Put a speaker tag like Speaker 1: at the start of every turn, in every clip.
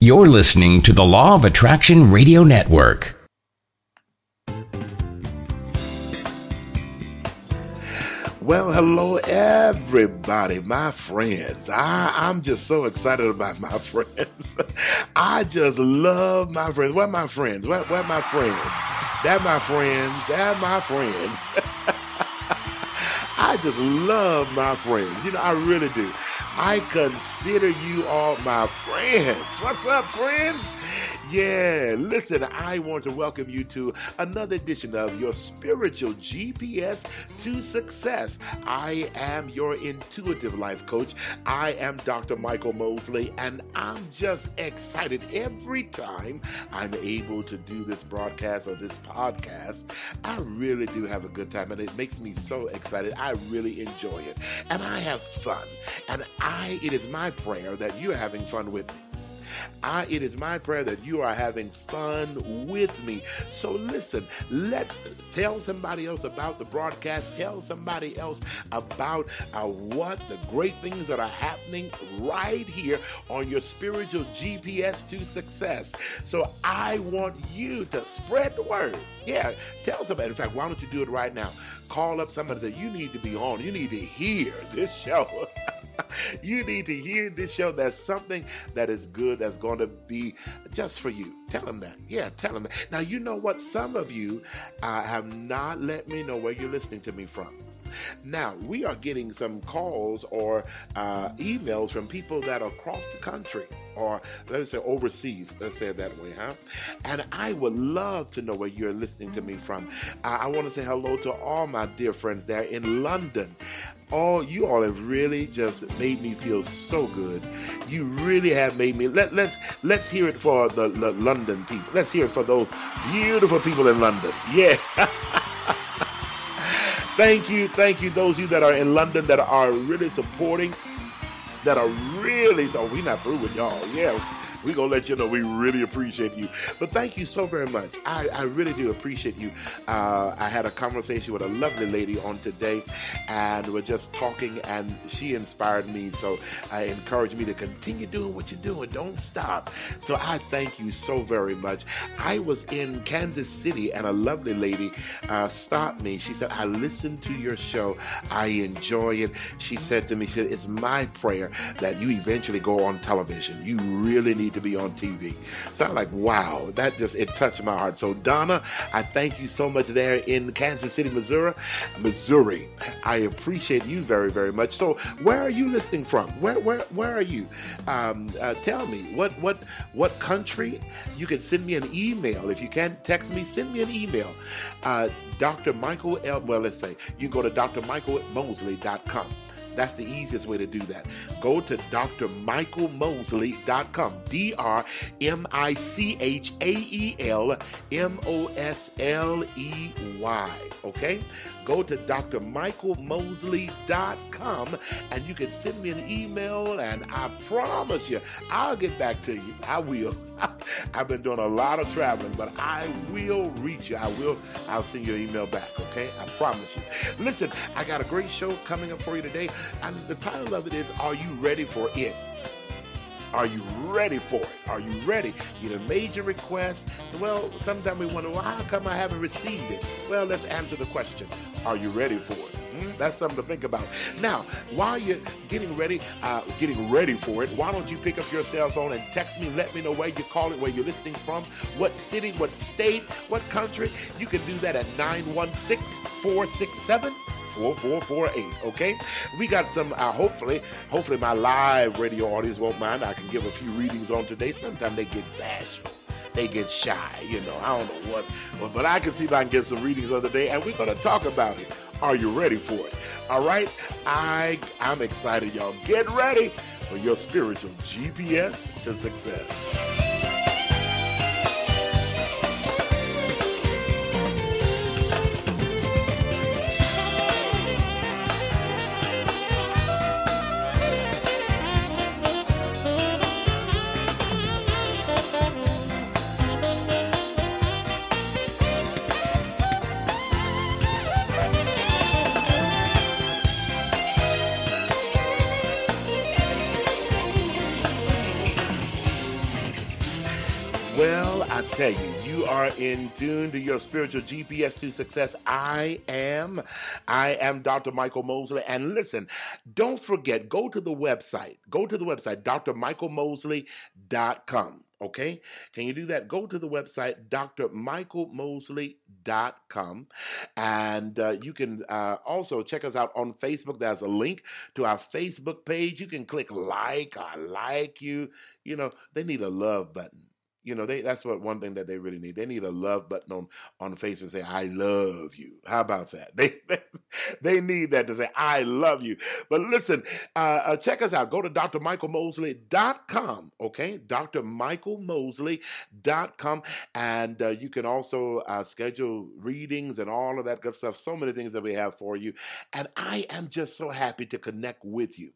Speaker 1: You're listening to the Law of Attraction Radio Network.
Speaker 2: Well, hello, everybody, my friends. I, I'm just so excited about my friends. I just love my friends. Where my friends? Where, where my friends? They're my friends. They're my friends. I just love my friends. You know, I really do. I consider you all my friends. What's up, friends? Yeah, listen, I want to welcome you to another edition of your spiritual GPS to success. I am your intuitive life coach. I am Dr. Michael Mosley, and I'm just excited every time I'm able to do this broadcast or this podcast. I really do have a good time, and it makes me so excited. I really enjoy it, and I have fun. And I, it is my prayer that you're having fun with me. I, it is my prayer that you are having fun with me. So listen, let's tell somebody else about the broadcast. Tell somebody else about uh, what the great things that are happening right here on your spiritual GPS to success. So I want you to spread the word. Yeah, tell somebody. In fact, why don't you do it right now? Call up somebody that you need to be on. You need to hear this show. you need to hear this show. There's something that is good that's going to be just for you. Tell them that. Yeah, tell them that. Now, you know what? Some of you uh, have not let me know where you're listening to me from. Now, we are getting some calls or uh, emails from people that are across the country or let's say overseas. Let's say it that way, huh? And I would love to know where you're listening to me from. Uh, I want to say hello to all my dear friends there in London. All you all have really just made me feel so good. You really have made me. Let, let's let's hear it for the, the London people. Let's hear it for those beautiful people in London. Yeah. Thank you, thank you, those of you that are in London that are really supporting, that are really, so we're not through with y'all. Yeah, we're going to let you know we really appreciate you. But thank you so very much. I, I really do appreciate you. Uh, I had a conversation with a lovely lady on today, and we're just talking, and she inspired me. So I encourage me to continue doing what you're doing. Don't stop. So I thank you so very much. I was in Kansas City, and a lovely lady uh, stopped me. She said, I listened to your show. I enjoy it. She said to me, she said, It's my prayer that you eventually go on television. You really need to be on TV. So I'm like, wow, that just it touched my heart. So Donna, I thank you so much there in Kansas City, Missouri. Missouri. I appreciate you very, very much. So where are you listening from? Where where where are you? Um, uh, tell me what what what country? You can send me an email. If you can't text me, send me an email. Uh, Dr. Michael L. Well, let's say you can go to drmichaelmosley.com. That's the easiest way to do that. Go to drmichaelmosley.com. D R M I C H A E L M O S L E Y. Okay? Go to drmichaelmosley.com and you can send me an email, and I promise you, I'll get back to you. I will. I've been doing a lot of traveling, but I will reach you. I will. I'll send you an email back. Okay? I promise you. Listen, I got a great show coming up for you today. And the title of it is Are You Ready for It? Are you ready for it? Are you ready? You know, major request. Well, sometimes we wonder, well, how come I haven't received it? Well, let's answer the question. Are you ready for it? Hmm? That's something to think about. Now, while you're getting ready, uh, getting ready for it, why don't you pick up your cell phone and text me? Let me know where you're calling, where you're listening from, what city, what state, what country. You can do that at 916 467 4448. Okay, we got some. Uh, hopefully, hopefully my live radio audience won't mind. I can give a few readings on today. Sometimes they get bashful. They get shy, you know. I don't know what, but, I can see if I can get some readings on today, and we're to talk about it. Are you ready for it? All right, I I'm excited, y'all. Get ready for your spiritual GPS to success. Tell you, you are in tune to your spiritual GPS to success. I am. I am Dr. Michael Mosley. And listen, don't forget, go to the website. Go to the website, drmichaelmosley.com. Okay? Can you do that? Go to the website, drmichaelmosley.com. And uh, you can uh, also check us out on Facebook. There's a link to our Facebook page. You can click like, I like you. You know, they need a love button you know, they that's what one thing that they really need. They need a love button on on Facebook and say I love you. How about that? They they, they need that to say I love you. But listen, uh, uh, check us out. Go to drmichaelmosley.com, okay? drmichaelmosley.com and uh, you can also uh, schedule readings and all of that good stuff. So many things that we have for you. And I am just so happy to connect with you.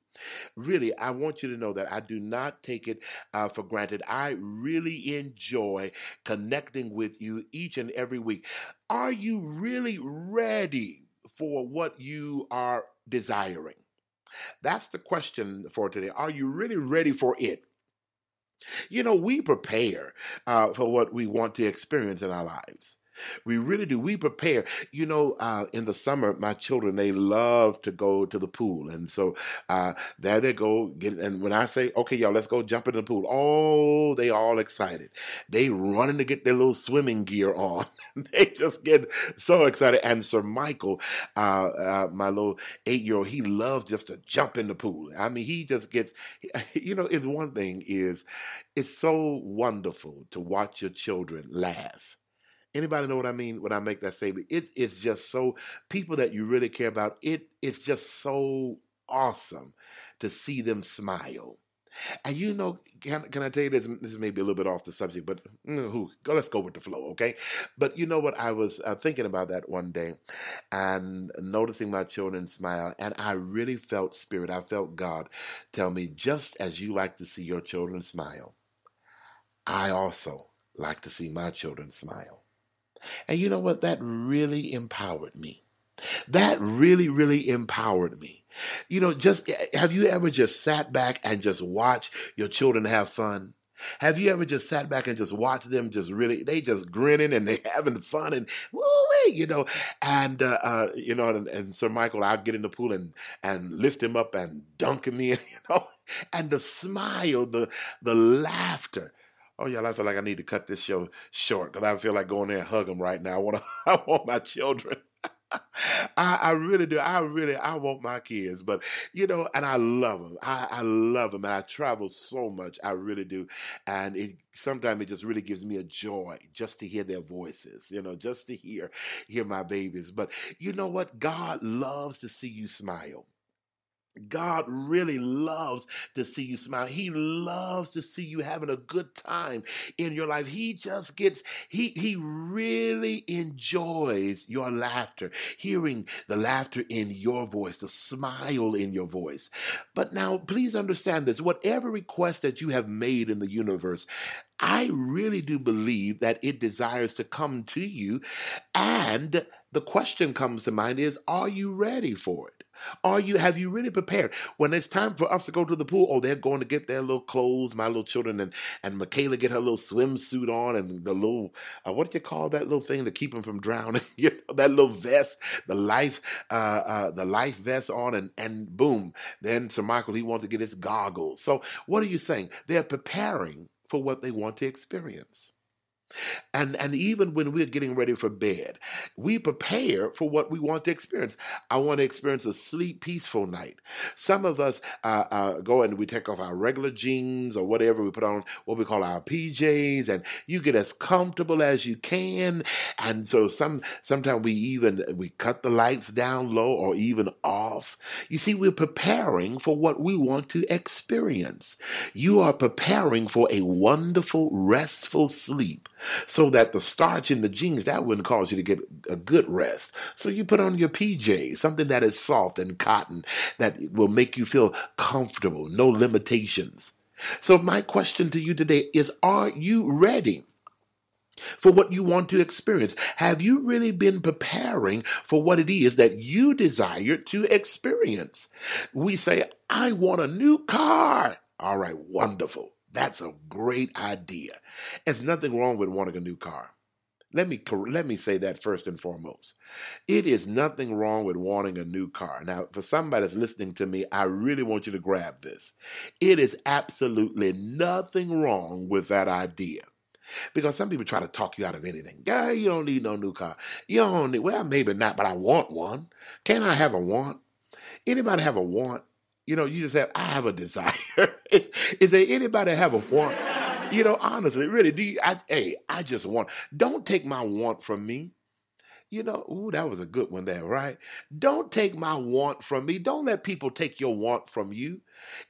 Speaker 2: Really, I want you to know that I do not take it uh, for granted. I really enjoy connecting with you each and every week. Are you really ready for what you are desiring? That's the question for today. Are you really ready for it? You know, we prepare uh, for what we want to experience in our lives. We really do. We prepare. You know, uh, in the summer, my children they love to go to the pool, and so uh, there they go. Get and when I say, "Okay, y'all, let's go jump in the pool," oh, they all excited. They running to get their little swimming gear on. they just get so excited. And Sir Michael, uh, uh my little eight year old, he loves just to jump in the pool. I mean, he just gets. You know, it's one thing is, it's so wonderful to watch your children laugh Anybody know what I mean when I make that statement? It, it's just so people that you really care about. It it's just so awesome to see them smile. And you know, can, can I tell you this? This may be a little bit off the subject, but who, go, let's go with the flow, okay? But you know what? I was uh, thinking about that one day and noticing my children smile, and I really felt spirit. I felt God tell me, just as you like to see your children smile, I also like to see my children smile. And you know what? That really empowered me. That really, really empowered me. You know, just eh, have you ever just sat back and just watch your children have fun? Have you ever just sat back and just watched them just really, they just grinning and they having fun and woo you know, and, uh, uh, you know, and, and Sir Michael, I'll get in the pool and, and lift him up and dunk him in, you know, and the smile, the, the laughter. Oh yeah, I feel like I need to cut this show short because I feel like going there and hug them right now. I want to, I want my children. I, I, really do. I really, I want my kids, but you know, and I love them. I, I love them, and I travel so much. I really do, and it sometimes it just really gives me a joy just to hear their voices. You know, just to hear hear my babies. But you know what? God loves to see you smile. God really loves to see you smile. He loves to see you having a good time in your life. He just gets, he, he really enjoys your laughter, hearing the laughter in your voice, the smile in your voice. But now, please understand this whatever request that you have made in the universe, I really do believe that it desires to come to you. And the question comes to mind is, are you ready for it? Are you have you really prepared? When it's time for us to go to the pool, oh, they're going to get their little clothes, my little children, and and Michaela get her little swimsuit on and the little uh, what do you call that little thing to keep them from drowning? you know, that little vest, the life uh, uh, the life vest on, and and boom, then Sir Michael he wants to get his goggles. So what are you saying? They're preparing for what they want to experience. And and even when we're getting ready for bed, we prepare for what we want to experience. I want to experience a sleep peaceful night. Some of us uh, uh, go and we take off our regular jeans or whatever. We put on what we call our PJs, and you get as comfortable as you can. And so some sometimes we even we cut the lights down low or even off. You see, we're preparing for what we want to experience. You are preparing for a wonderful, restful sleep so that the starch in the jeans that wouldn't cause you to get a good rest. So you put on your PJs, something that is soft and cotton that will make you feel comfortable, no limitations. So my question to you today is are you ready? for what you want to experience? Have you really been preparing for what it is that you desire to experience? We say, I want a new car. All right, wonderful. That's a great idea. There's nothing wrong with wanting a new car. Let me let me say that first and foremost. It is nothing wrong with wanting a new car. Now, for somebody that's listening to me, I really want you to grab this. It is absolutely nothing wrong with that idea. Because some people try to talk you out of anything. Guy, you don't need no new car. You don't need, well, maybe not, but I want one. Can I have a want? Anybody have a want? You know, you just have, I have a desire. is, is there anybody have a want? You know, honestly, really, do you, I, hey, I just want, don't take my want from me. You know, ooh, that was a good one there, right? Don't take my want from me. Don't let people take your want from you.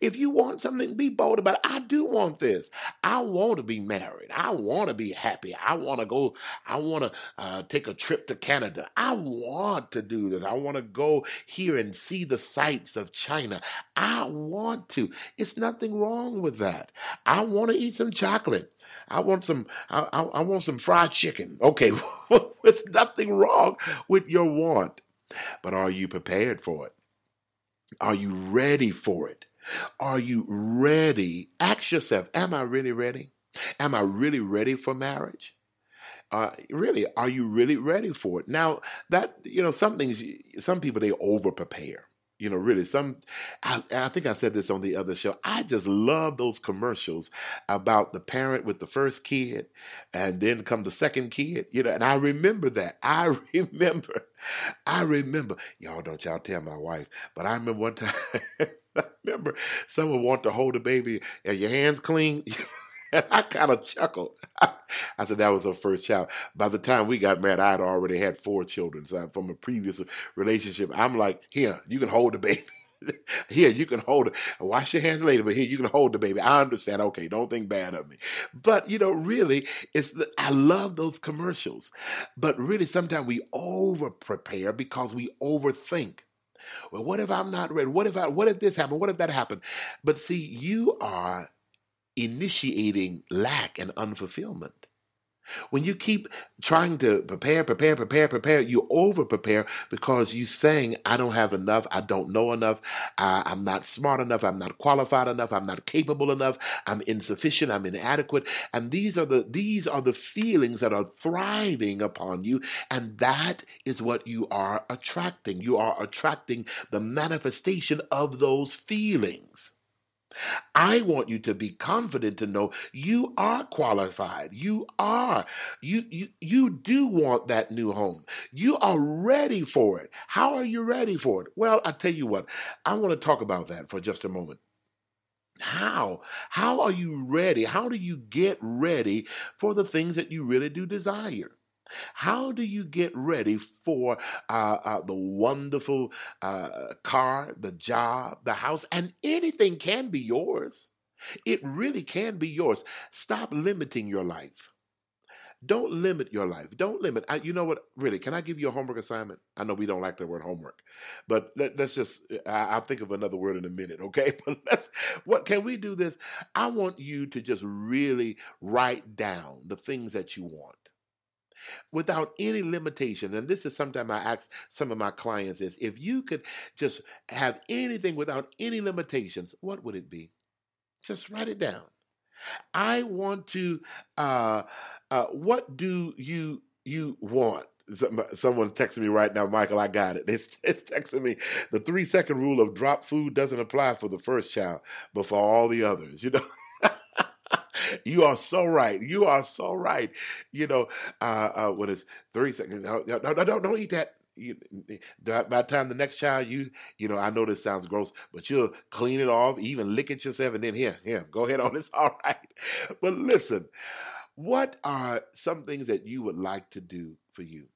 Speaker 2: If you want something, be bold about it. I do want this. I want to be married. I want to be happy. I want to go. I want to uh, take a trip to Canada. I want to do this. I want to go here and see the sights of China. I want to. It's nothing wrong with that. I want to eat some chocolate. I want some. I, I, I want some fried chicken. Okay, there's nothing wrong with your want, but are you prepared for it? Are you ready for it? Are you ready? Ask yourself, am I really ready? Am I really ready for marriage? Uh, really, are you really ready for it? Now that you know, some things, some people they over prepare. You know, really, some. I, I think I said this on the other show. I just love those commercials about the parent with the first kid, and then come the second kid. You know, and I remember that. I remember. I remember. Y'all don't y'all tell my wife, but I remember one time. I remember someone wanted to hold a baby. Are your hands clean? And I kind of chuckled. I said that was her first child. By the time we got married, I had already had four children so from a previous relationship. I'm like, here, you can hold the baby. here, you can hold it. Wash your hands later, but here, you can hold the baby. I understand. Okay, don't think bad of me. But, you know, really, it's the, I love those commercials. But really, sometimes we over prepare because we overthink. Well, what if I'm not ready? What if I, what if this happened? What if that happened? But see, you are initiating lack and unfulfillment. When you keep trying to prepare, prepare, prepare, prepare, you over prepare because you saying, I don't have enough, I don't know enough, uh, I'm not smart enough, I'm not qualified enough, I'm not capable enough, I'm insufficient, I'm inadequate. And these are the these are the feelings that are thriving upon you, and that is what you are attracting. You are attracting the manifestation of those feelings. I want you to be confident to know you are qualified. You are. You you you do want that new home. You are ready for it. How are you ready for it? Well, I tell you what. I want to talk about that for just a moment. How? How are you ready? How do you get ready for the things that you really do desire? How do you get ready for uh, uh, the wonderful uh, car, the job, the house, and anything can be yours? It really can be yours. Stop limiting your life. Don't limit your life. Don't limit. I, you know what? Really, can I give you a homework assignment? I know we don't like the word homework, but let, us just. I, will think of another word in a minute, okay? But let's. What can we do? This. I want you to just really write down the things that you want without any limitation. And this is sometimes I ask some of my clients is if you could just have anything without any limitations, what would it be? Just write it down. I want to. Uh, uh, what do you you want? Someone's texting me right now, Michael. I got it. It's, it's texting me. The three second rule of drop food doesn't apply for the first child, but for all the others. You know. You are so right. You are so right. You know, uh, uh, when it's three seconds, no, no, no, don't, don't eat that. You, by the time the next child, you, you know, I know this sounds gross, but you'll clean it off, even lick it yourself, and then here, here, go ahead on. It's all right. But listen, what are some things that you would like to do for you?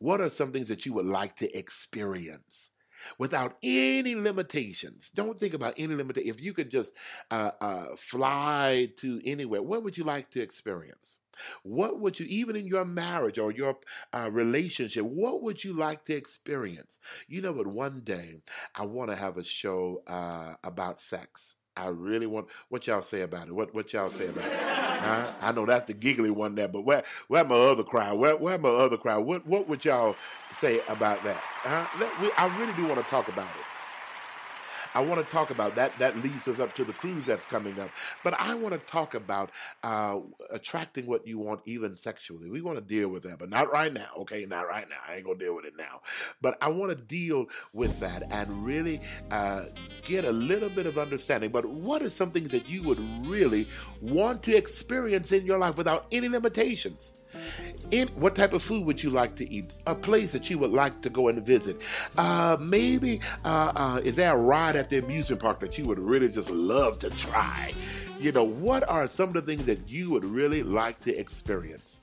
Speaker 2: What are some things that you would like to experience? Without any limitations. Don't think about any limitation. If you could just uh, uh, fly to anywhere, what would you like to experience? What would you, even in your marriage or your uh, relationship, what would you like to experience? You know what? One day I want to have a show uh, about sex. I really want what y'all say about it. What what y'all say about it? Huh? I know that's the giggly one there, but where where my other crowd? Where where my other crowd? What what would y'all say about that? Huh? Let, we, I really do want to talk about it. I want to talk about that. That leads us up to the cruise that's coming up. But I want to talk about uh, attracting what you want, even sexually. We want to deal with that, but not right now. Okay, not right now. I ain't gonna deal with it now. But I want to deal with that and really uh, get a little bit of understanding. But what are some things that you would really want to experience in your life without any limitations? In, what type of food would you like to eat? A place that you would like to go and visit? Uh, maybe uh, uh, is there a ride at the amusement park that you would really just love to try? You know, what are some of the things that you would really like to experience?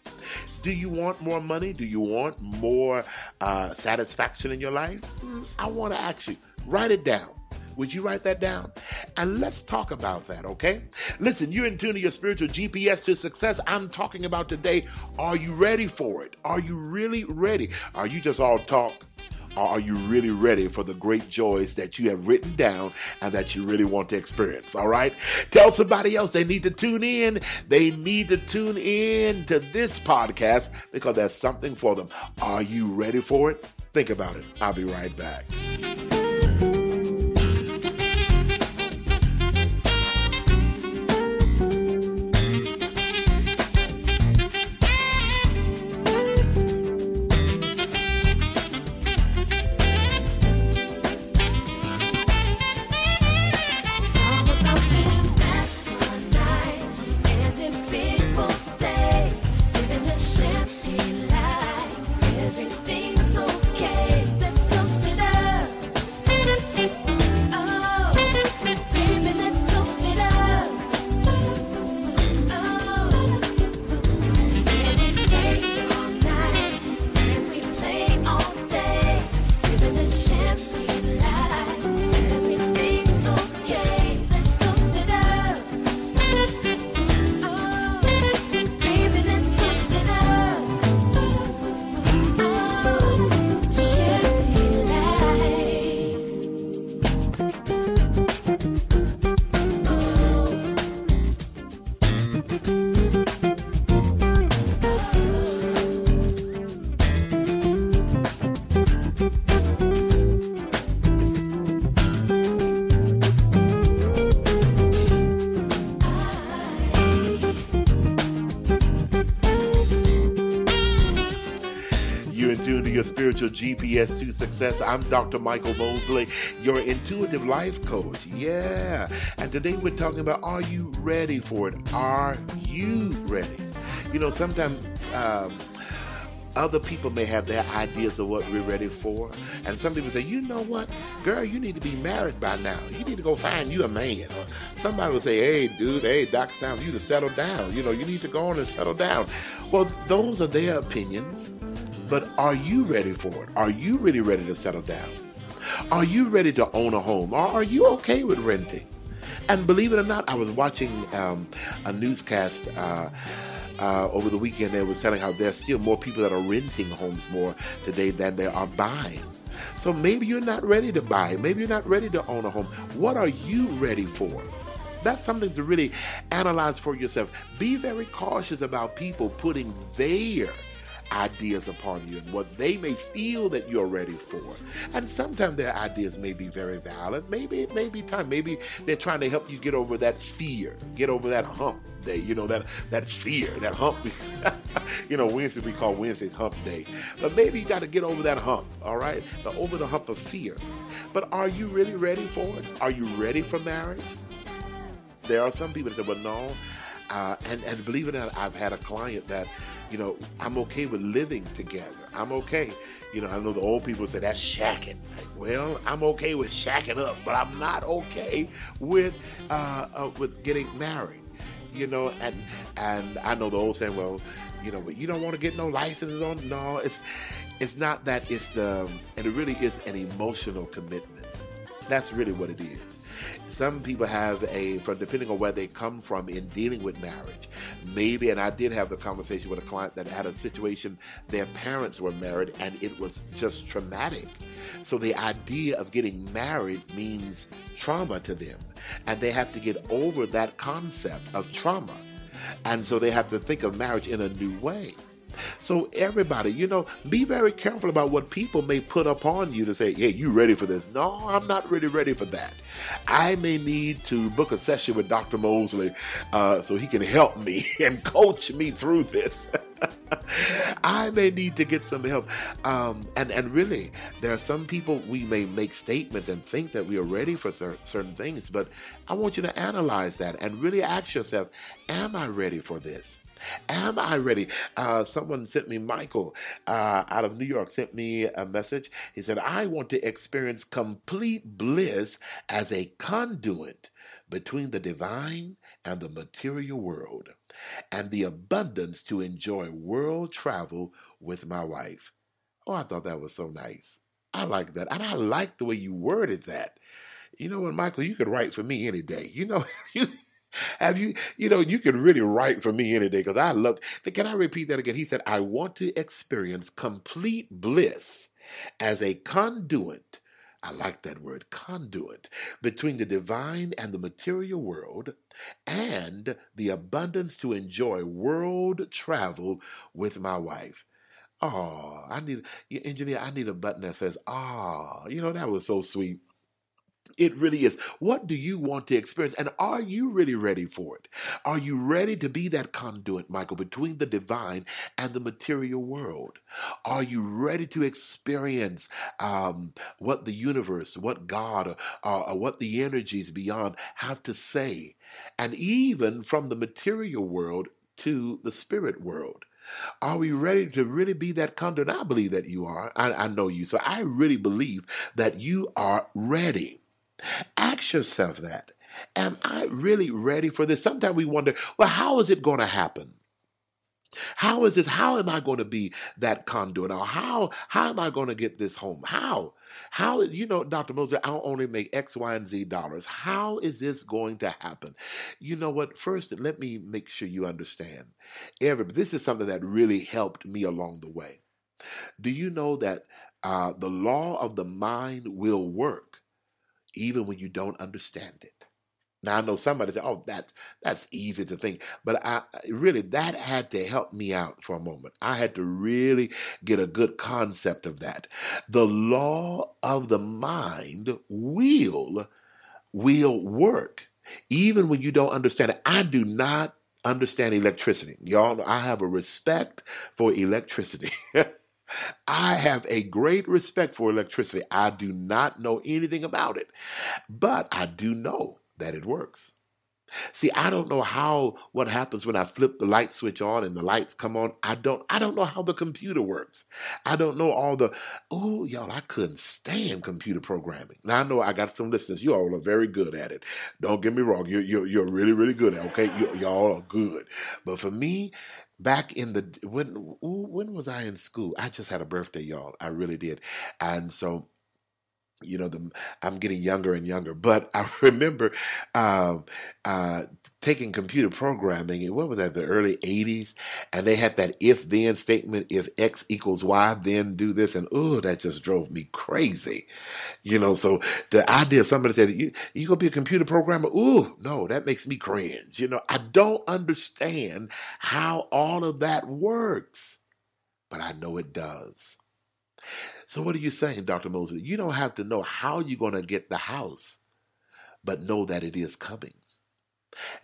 Speaker 2: Do you want more money? Do you want more uh, satisfaction in your life? Hmm, I want to ask you, write it down. Would you write that down? And let's talk about that, okay? Listen, you're in tune to your spiritual GPS to success. I'm talking about today. Are you ready for it? Are you really ready? Are you just all talk? Or are you really ready for the great joys that you have written down and that you really want to experience? All right? Tell somebody else they need to tune in. They need to tune in to this podcast because there's something for them. Are you ready for it? Think about it. I'll be right back. Spiritual GPS to success. I'm Dr. Michael Mosley, your intuitive life coach. Yeah. And today we're talking about are you ready for it? Are you ready? You know, sometimes. Um, other people may have their ideas of what we're ready for. And some people say, you know what, girl, you need to be married by now. You need to go find you a man. Or somebody will say, hey, dude, hey, Doc's time for you to settle down. You know, you need to go on and settle down. Well, those are their opinions. But are you ready for it? Are you really ready to settle down? Are you ready to own a home? Or are you okay with renting? And believe it or not, I was watching um, a newscast uh, uh, over the weekend that was telling how there's still more people that are renting homes more today than there are buying. So maybe you're not ready to buy. Maybe you're not ready to own a home. What are you ready for? That's something to really analyze for yourself. Be very cautious about people putting their ideas upon you and what they may feel that you're ready for. And sometimes their ideas may be very valid. Maybe it may be time. Maybe they're trying to help you get over that fear, get over that hump day, you know, that, that fear, that hump. you know, Wednesday we call Wednesdays hump day. But maybe you got to get over that hump, all right? The, over the hump of fear. But are you really ready for it? Are you ready for marriage? There are some people that say, well, no. Uh, and, and believe it or not, I've had a client that you know, I'm okay with living together. I'm okay. You know, I know the old people say that's shacking. Well, I'm okay with shacking up, but I'm not okay with uh, uh, with getting married. You know, and and I know the old saying, well, you know, but you don't want to get no licenses on. No, it's it's not that. It's the and it really is an emotional commitment. That's really what it is. Some people have a, from depending on where they come from in dealing with marriage, maybe, and I did have the conversation with a client that had a situation, their parents were married and it was just traumatic. So the idea of getting married means trauma to them. And they have to get over that concept of trauma. And so they have to think of marriage in a new way. So everybody, you know, be very careful about what people may put upon you to say, "Hey, you ready for this?" No, I'm not really ready for that. I may need to book a session with Dr. Mosley uh, so he can help me and coach me through this. I may need to get some help. Um, and, and really, there are some people we may make statements and think that we are ready for certain things, but I want you to analyze that and really ask yourself, am I ready for this? Am I ready? Uh, someone sent me, Michael, uh, out of New York, sent me a message. He said, I want to experience complete bliss as a conduit between the divine and the material world, and the abundance to enjoy world travel with my wife. Oh, I thought that was so nice. I like that. And I like the way you worded that. You know what, Michael, you could write for me any day. You know, you have you, you know, you can really write for me any day because I love. Can I repeat that again? He said, I want to experience complete bliss as a conduit. I like that word, conduit, between the divine and the material world, and the abundance to enjoy world travel with my wife. Oh, I need, engineer, I need a button that says, ah, oh, you know, that was so sweet. It really is. What do you want to experience? And are you really ready for it? Are you ready to be that conduit, Michael, between the divine and the material world? Are you ready to experience um, what the universe, what God, or, or what the energies beyond have to say? And even from the material world to the spirit world. Are we ready to really be that conduit? I believe that you are. I, I know you. So I really believe that you are ready. Ask yourself that. Am I really ready for this? Sometimes we wonder, well, how is it going to happen? How is this? How am I going to be that conduit? Or how how am I going to get this home? How? How you know, Dr. Mosley, I'll only make X, Y, and Z dollars. How is this going to happen? You know what? First, let me make sure you understand. Every this is something that really helped me along the way. Do you know that uh, the law of the mind will work even when you don't understand it. Now I know somebody said, "Oh, that's that's easy to think," but I really that had to help me out for a moment. I had to really get a good concept of that. The law of the mind will will work even when you don't understand it. I do not understand electricity. Y'all, I have a respect for electricity. I have a great respect for electricity. I do not know anything about it, but I do know that it works. See, I don't know how what happens when I flip the light switch on and the lights come on. I don't I don't know how the computer works. I don't know all the oh y'all, I couldn't stand computer programming. Now I know I got some listeners. You all are very good at it. Don't get me wrong. You're you're, you're really, really good at it. Okay. You, y'all are good. But for me, back in the when when was I in school? I just had a birthday, y'all. I really did, and so you know the i'm getting younger and younger but i remember um, uh, taking computer programming and what was that the early 80s and they had that if then statement if x equals y then do this and oh that just drove me crazy. You know so the idea somebody said you you gonna be a computer programmer? Ooh no that makes me cringe. You know i don't understand how all of that works but i know it does so, what are you saying, Dr. Mosley? You don't have to know how you're going to get the house, but know that it is coming.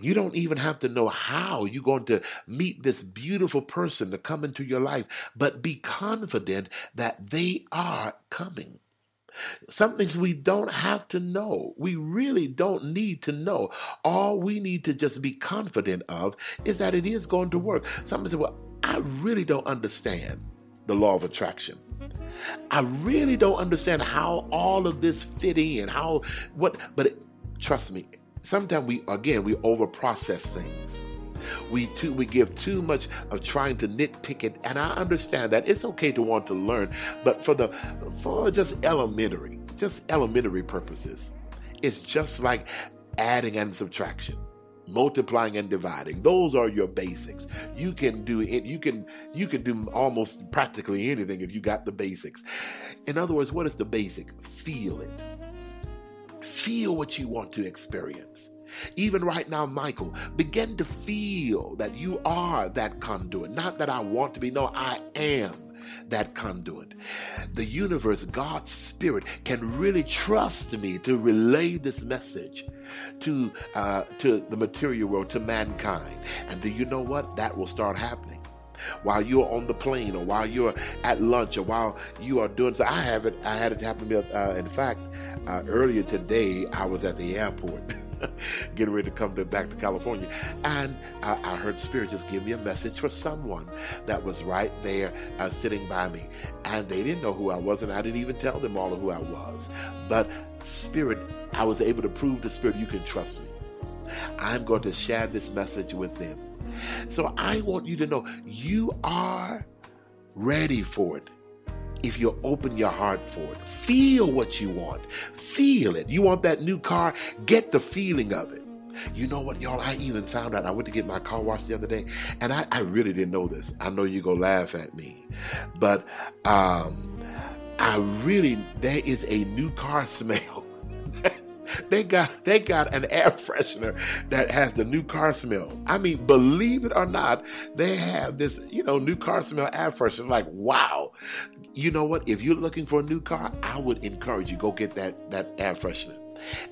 Speaker 2: You don't even have to know how you're going to meet this beautiful person to come into your life, but be confident that they are coming. Some things we don't have to know. We really don't need to know. All we need to just be confident of is that it is going to work. Somebody say, Well, I really don't understand the law of attraction. I really don't understand how all of this fit in, how what but it, trust me, sometimes we again we over process things. We too we give too much of trying to nitpick it, and I understand that it's okay to want to learn, but for the for just elementary, just elementary purposes, it's just like adding and subtraction multiplying and dividing. Those are your basics. You can do it you can you can do almost practically anything if you got the basics. In other words what is the basic? Feel it. Feel what you want to experience. Even right now, Michael, begin to feel that you are that conduit. Not that I want to be, no, I am that conduit. The universe, God's Spirit, can really trust me to relay this message to uh, to the material world, to mankind. And do you know what? That will start happening while you're on the plane or while you're at lunch or while you are doing so. I have it. I had it happen to me. Uh, in fact, uh, earlier today, I was at the airport. getting ready to come to, back to California. And I, I, heard Spirit just give me a message for someone that was right there uh, sitting by me. And they didn't know who I was, and I didn't even tell them all of who I was. But Spirit, I was able to prove to Spirit, you can trust me. I'm going to share this message with them. So I want you to know you are ready for it if you open your heart for it. Feel what you want. Feel it. You want that new car? Get the feeling of it. You know what, y'all? I even found out. I went to get my car washed the other day, and I, I really didn't know this. I know you're going to laugh at me, but um, I really, there is a new car smell they got they got an air freshener that has the new car smell. I mean, believe it or not, they have this, you know, new car smell air freshener. Like, wow. You know what? If you're looking for a new car, I would encourage you go get that that air freshener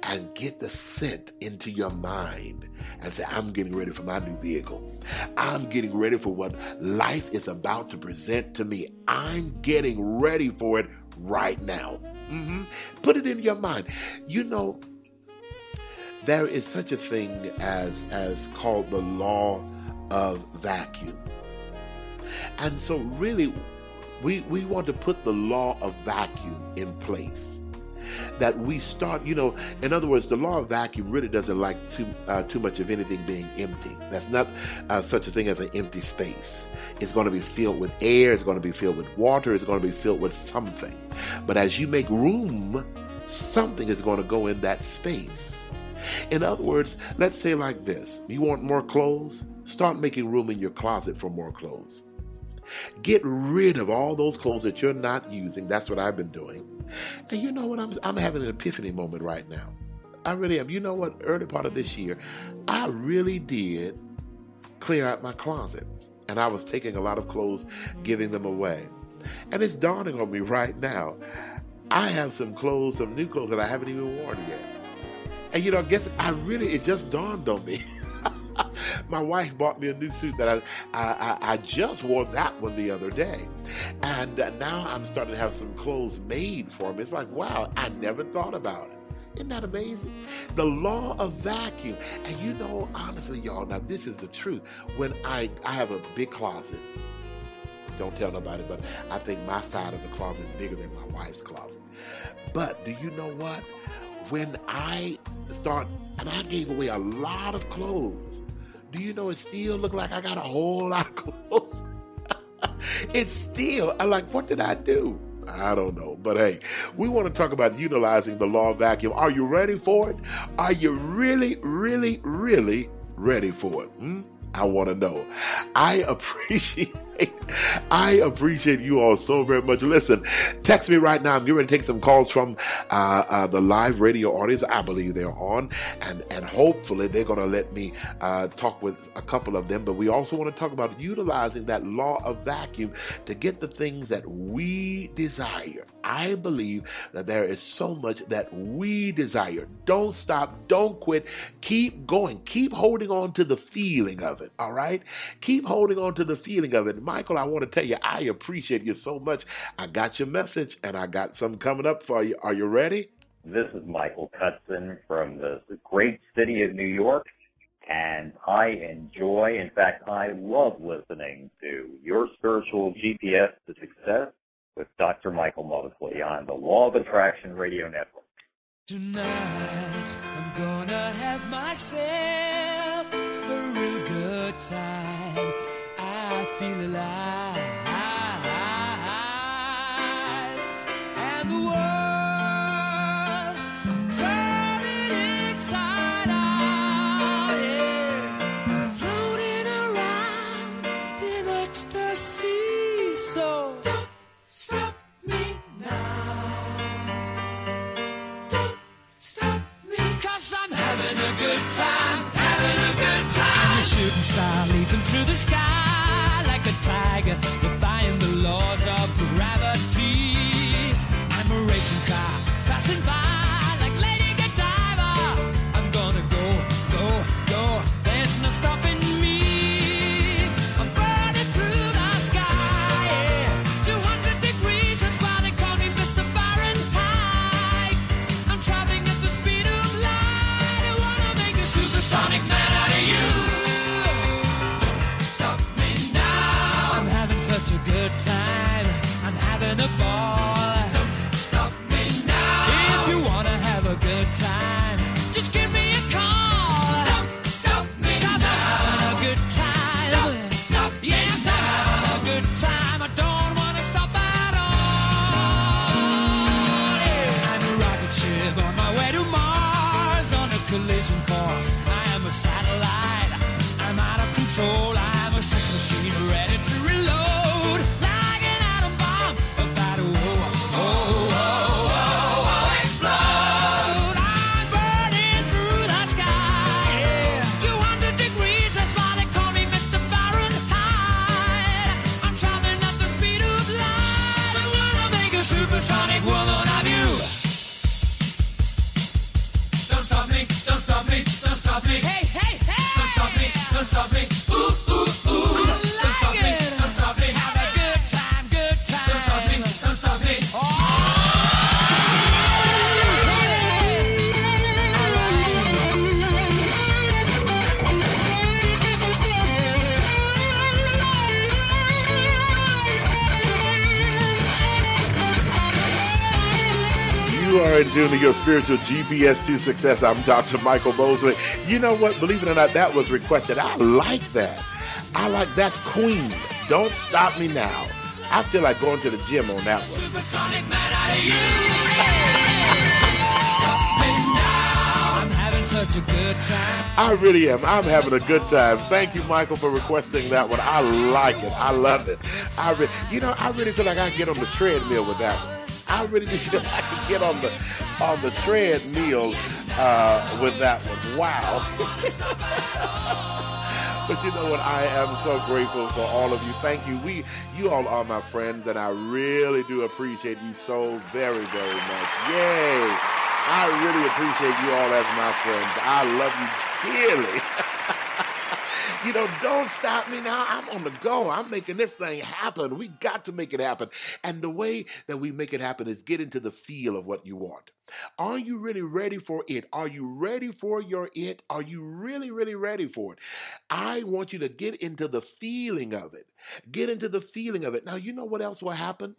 Speaker 2: and get the scent into your mind and say, I'm getting ready for my new vehicle. I'm getting ready for what life is about to present to me. I'm getting ready for it right now. Mm-hmm. Put it in your mind. You know, there is such a thing as as called the law of vacuum. And so really we we want to put the law of vacuum in place. That we start, you know, in other words, the law of vacuum really doesn't like too uh, too much of anything being empty. That's not uh, such a thing as an empty space. It's going to be filled with air. It's going to be filled with water. It's going to be filled with something. But as you make room, something is going to go in that space. In other words, let's say like this you want more clothes? Start making room in your closet for more clothes. Get rid of all those clothes that you're not using. That's what I've been doing. And you know what? I'm, I'm having an epiphany moment right now. I really am. You know what? Early part of this year, I really did clear out my closet. And I was taking a lot of clothes, giving them away. And it's dawning on me right now. I have some clothes, some new clothes that I haven't even worn yet. And you know, I guess I really it just dawned on me. My wife bought me a new suit that I, I, I just wore that one the other day, and uh, now I'm starting to have some clothes made for me. It's like wow, I never thought about it. Isn't that amazing? The law of vacuum. And you know, honestly, y'all, now this is the truth. When I I have a big closet. Don't tell nobody, but I think my side of the closet is bigger than my wife's closet. But do you know what? when I start, and I gave away a lot of clothes. Do you know it still look like I got a whole lot of clothes? it's still, I'm like, what did I do? I don't know. But hey, we want to talk about utilizing the law of vacuum. Are you ready for it? Are you really, really, really ready for it? Hmm? I want to know. I appreciate I appreciate you all so very much. Listen, text me right now. I'm getting to take some calls from uh, uh, the live radio audience. I believe they're on, and and hopefully they're going to let me uh, talk with a couple of them. But we also want to talk about utilizing that law of vacuum to get the things that we desire. I believe that there is so much that we desire. Don't stop. Don't quit. Keep going. Keep holding on to the feeling of it. All right. Keep holding on to the feeling of it. Michael, I want to tell you, I appreciate you so much. I got your message and I got some coming up for you. Are you ready?
Speaker 3: This is Michael Cutson from the great city of New York. And I enjoy, in fact, I love listening to your spiritual GPS to success with Dr. Michael Mosley on the Law of Attraction Radio Network.
Speaker 4: Tonight, I'm gonna have myself a real good time. I feel alive. And the world, I'm turning inside out. Yeah. I'm floating around in ecstasy. So don't stop me now. Don't stop I'm having a good time. Racing star leaping through the
Speaker 2: your spiritual GPS to success. I'm Dr. Michael Mosley. You know what? Believe it or not, that was requested. I like that. I like that's Queen. Don't stop me now. I feel like going to the gym on that one.
Speaker 4: Supersonic man out of you. Stop me now. I'm having such a good time.
Speaker 2: I really am. I'm having a good time. Thank you, Michael, for requesting that one. I like it. I love it. I re- you know, I really feel like I can get on the treadmill with that one. I really do feel I can get on the on the treadmill uh, with that one. Wow. But you know what? I am so grateful for all of you. Thank you. We, you all are my friends, and I really do appreciate you so very, very much. Yay! I really appreciate you all as my friends. I love you dearly. you know, don't stop me now. I'm on the go. I'm making this thing happen. We got to make it happen. And the way that we make it happen is get into the feel of what you want. Are you really ready for it? Are you ready for your it? Are you really, really ready for it? I want you to get into the feeling of it. Get into the feeling of it. Now, you know what else will happen?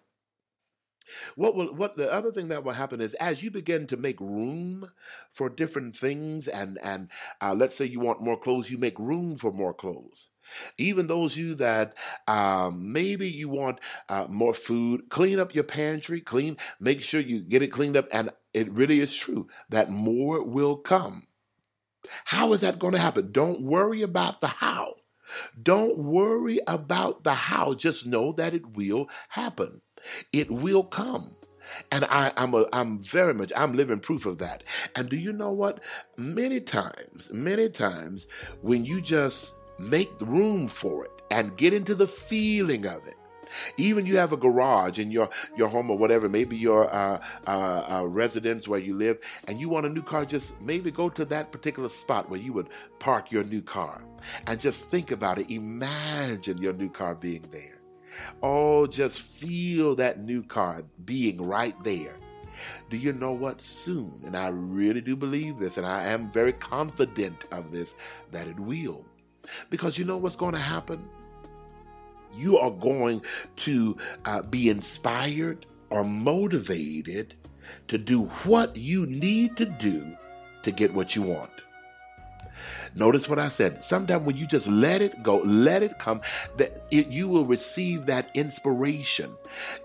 Speaker 2: What will what the other thing that will happen is as you begin to make room for different things, and and uh, let's say you want more clothes, you make room for more clothes. Even those you that um, maybe you want uh, more food, clean up your pantry, clean, make sure you get it cleaned up, and it really is true that more will come. How is that going to happen? Don't worry about the how. Don't worry about the how. Just know that it will happen. It will come. And I, I'm a, I'm very much I'm living proof of that. And do you know what? Many times, many times, when you just make room for it and get into the feeling of it. Even you have a garage in your your home or whatever, maybe your uh, uh, uh, residence where you live, and you want a new car. Just maybe go to that particular spot where you would park your new car, and just think about it. Imagine your new car being there. Oh, just feel that new car being right there. Do you know what? Soon, and I really do believe this, and I am very confident of this, that it will. Because you know what's going to happen? You are going to uh, be inspired or motivated to do what you need to do to get what you want. Notice what I said. Sometimes when you just let it go, let it come, that it, you will receive that inspiration.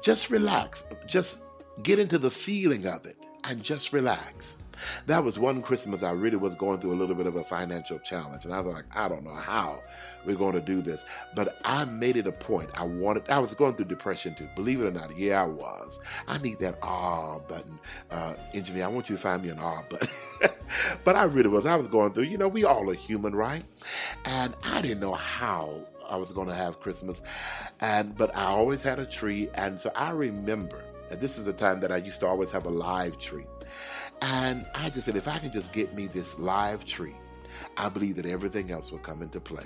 Speaker 2: Just relax. Just get into the feeling of it and just relax. That was one Christmas I really was going through a little bit of a financial challenge. And I was like, I don't know how we're going to do this. But I made it a point. I wanted, I was going through depression too. Believe it or not, yeah, I was. I need that ah button. Uh, engineer, I want you to find me an ah button. but I really was. I was going through, you know, we all are human, right? And I didn't know how I was going to have Christmas. And, but I always had a tree. And so I remember, and this is the time that I used to always have a live tree. And I just said, if I can just get me this live tree, I believe that everything else will come into play.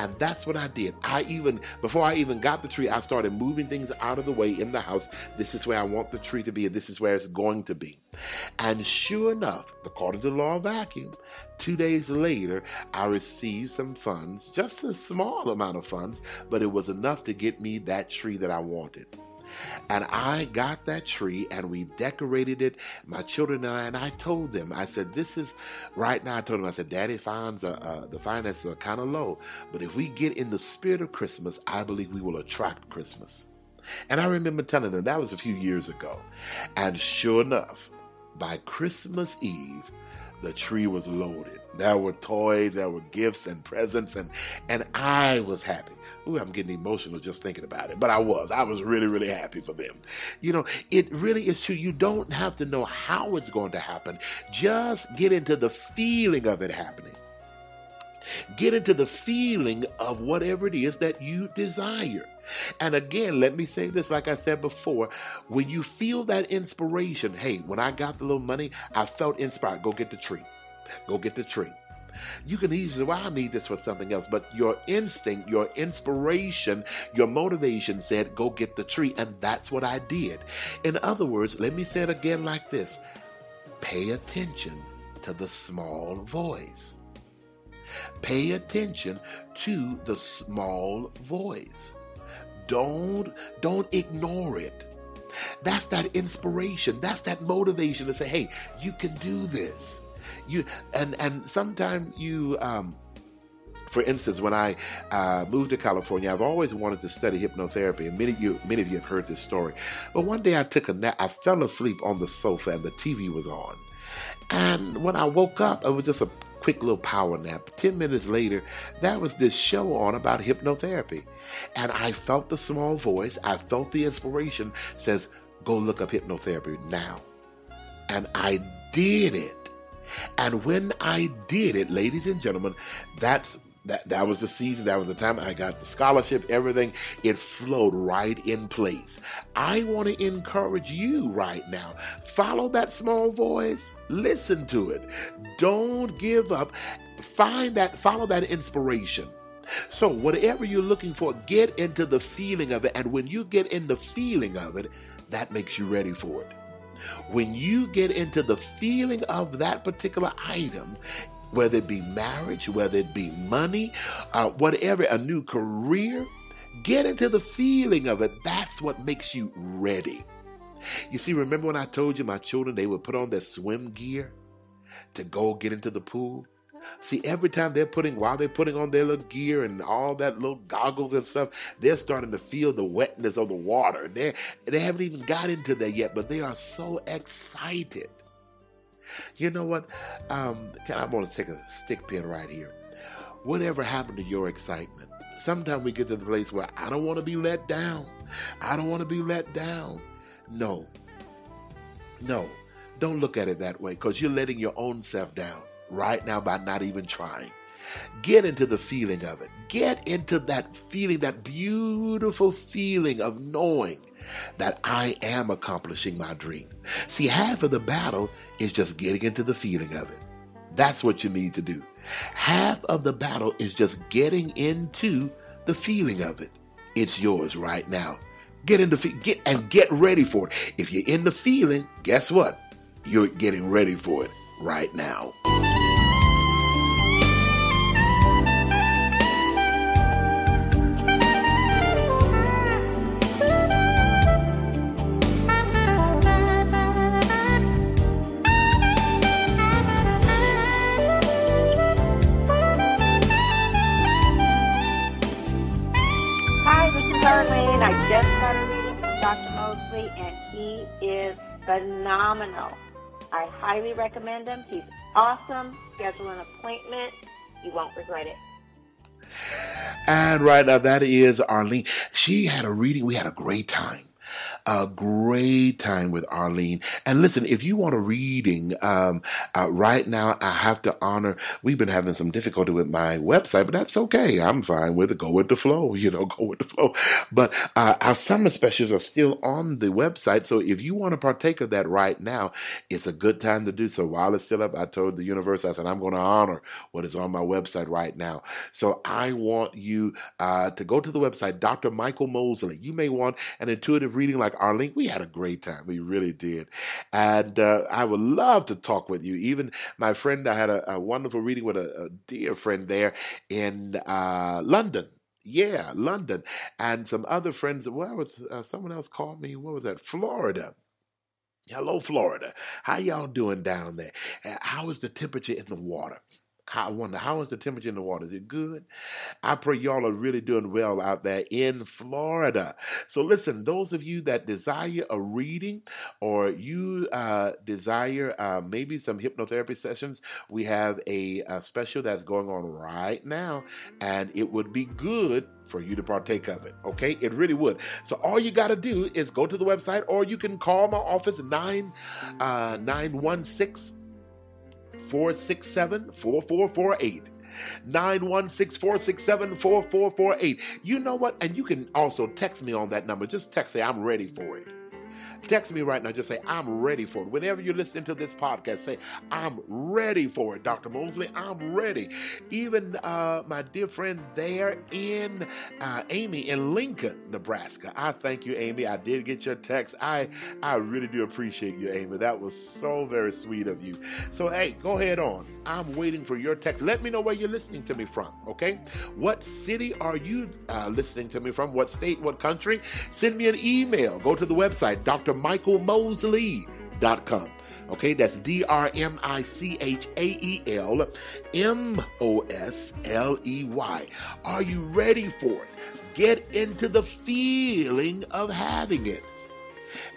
Speaker 2: And that's what I did. I even, before I even got the tree, I started moving things out of the way in the house. This is where I want the tree to be, and this is where it's going to be. And sure enough, according to the law of vacuum, two days later, I received some funds, just a small amount of funds, but it was enough to get me that tree that I wanted. And I got that tree and we decorated it, my children and I, and I told them, I said, this is, right now I told them, I said, Daddy, finds uh, uh, the finances are kind of low, but if we get in the spirit of Christmas, I believe we will attract Christmas. And I remember telling them, that was a few years ago. And sure enough, by Christmas Eve, the tree was loaded. There were toys, there were gifts and presents, and, and I was happy. Ooh, I'm getting emotional just thinking about it. But I was. I was really, really happy for them. You know, it really is true. You don't have to know how it's going to happen. Just get into the feeling of it happening. Get into the feeling of whatever it is that you desire. And again, let me say this like I said before when you feel that inspiration, hey, when I got the little money, I felt inspired. Go get the tree. Go get the tree. You can easily well, I need this for something else. But your instinct, your inspiration, your motivation said, go get the tree. And that's what I did. In other words, let me say it again like this pay attention to the small voice. Pay attention to the small voice. Don't don't ignore it. That's that inspiration. That's that motivation to say, "Hey, you can do this." You and and sometimes you um for instance, when I uh, moved to California, I've always wanted to study hypnotherapy, and many of you, many of you have heard this story. But one day I took a nap. I fell asleep on the sofa, and the TV was on. And when I woke up, it was just a quick little power nap. Ten minutes later, there was this show on about hypnotherapy, and I felt the small voice. I felt the inspiration. Says, "Go look up hypnotherapy now," and I did it. And when I did it, ladies and gentlemen, that's that, that was the season, that was the time I got the scholarship, everything. It flowed right in place. I want to encourage you right now. Follow that small voice, listen to it. Don't give up. Find that, follow that inspiration. So, whatever you're looking for, get into the feeling of it. And when you get in the feeling of it, that makes you ready for it. When you get into the feeling of that particular item, whether it be marriage, whether it be money, uh, whatever, a new career, get into the feeling of it. That's what makes you ready. You see, remember when I told you my children they would put on their swim gear to go get into the pool? See, every time they're putting, while they're putting on their little gear and all that little goggles and stuff, they're starting to feel the wetness of the water. And they they haven't even got into there yet, but they are so excited. You know what? Um, I want to take a stick pin right here. Whatever happened to your excitement? Sometimes we get to the place where I don't want to be let down. I don't want to be let down. No. No. Don't look at it that way because you're letting your own self down right now by not even trying. Get into the feeling of it. Get into that feeling, that beautiful feeling of knowing that I am accomplishing my dream. See, half of the battle is just getting into the feeling of it. That's what you need to do. Half of the battle is just getting into the feeling of it. It's yours right now. Get into get and get ready for it. If you're in the feeling, guess what? You're getting ready for it right now.
Speaker 5: He is phenomenal. I highly recommend him. He's awesome. Schedule an appointment. You won't regret it.
Speaker 2: And right now, that is Arlene. She had a reading. We had a great time. A great time with Arlene. And listen, if you want a reading, um, uh, right now I have to honor. We've been having some difficulty with my website, but that's okay. I'm fine with it. Go with the flow, you know, go with the flow. But uh, our summer specials are still on the website, so if you want to partake of that right now, it's a good time to do so. While it's still up, I told the universe, I said I'm going to honor what is on my website right now. So I want you uh, to go to the website, Dr. Michael Mosley. You may want an intuitive reading like Arlene. We had a great time. We really did. And uh, I would love to talk with you. Even my friend, I had a, a wonderful reading with a, a, dear friend there in uh, London. Yeah, London. And some other friends. Where was uh, someone else called me? What was that? Florida. Hello, Florida. How y'all doing down there? Uh, how is the temperature in the water? I wonder how is the temperature in the water? Is it good? I pray y'all are really doing well out there in Florida. So listen, those of you that desire a reading or you uh, desire uh, maybe some hypnotherapy sessions, we have a, a special that's going on right now, and it would be good for you to partake of it. Okay, it really would. So all you got to do is go to the website, or you can call my office nine uh, nine one six 467 4448. 916 467 4448. You know what? And you can also text me on that number. Just text say, I'm ready for it. Text me right now. Just say, I'm ready for it. Whenever you're listening to this podcast, say, I'm ready for it, Dr. Mosley. I'm ready. Even uh, my dear friend there in uh, Amy in Lincoln, Nebraska. I thank you, Amy. I did get your text. I, I really do appreciate you, Amy. That was so very sweet of you. So, hey, go ahead on. I'm waiting for your text. Let me know where you're listening to me from, okay? What city are you uh, listening to me from? What state? What country? Send me an email. Go to the website, drmichaelmosley.com. Okay, that's D R M I C H A E L M O S L E Y. Are you ready for it? Get into the feeling of having it.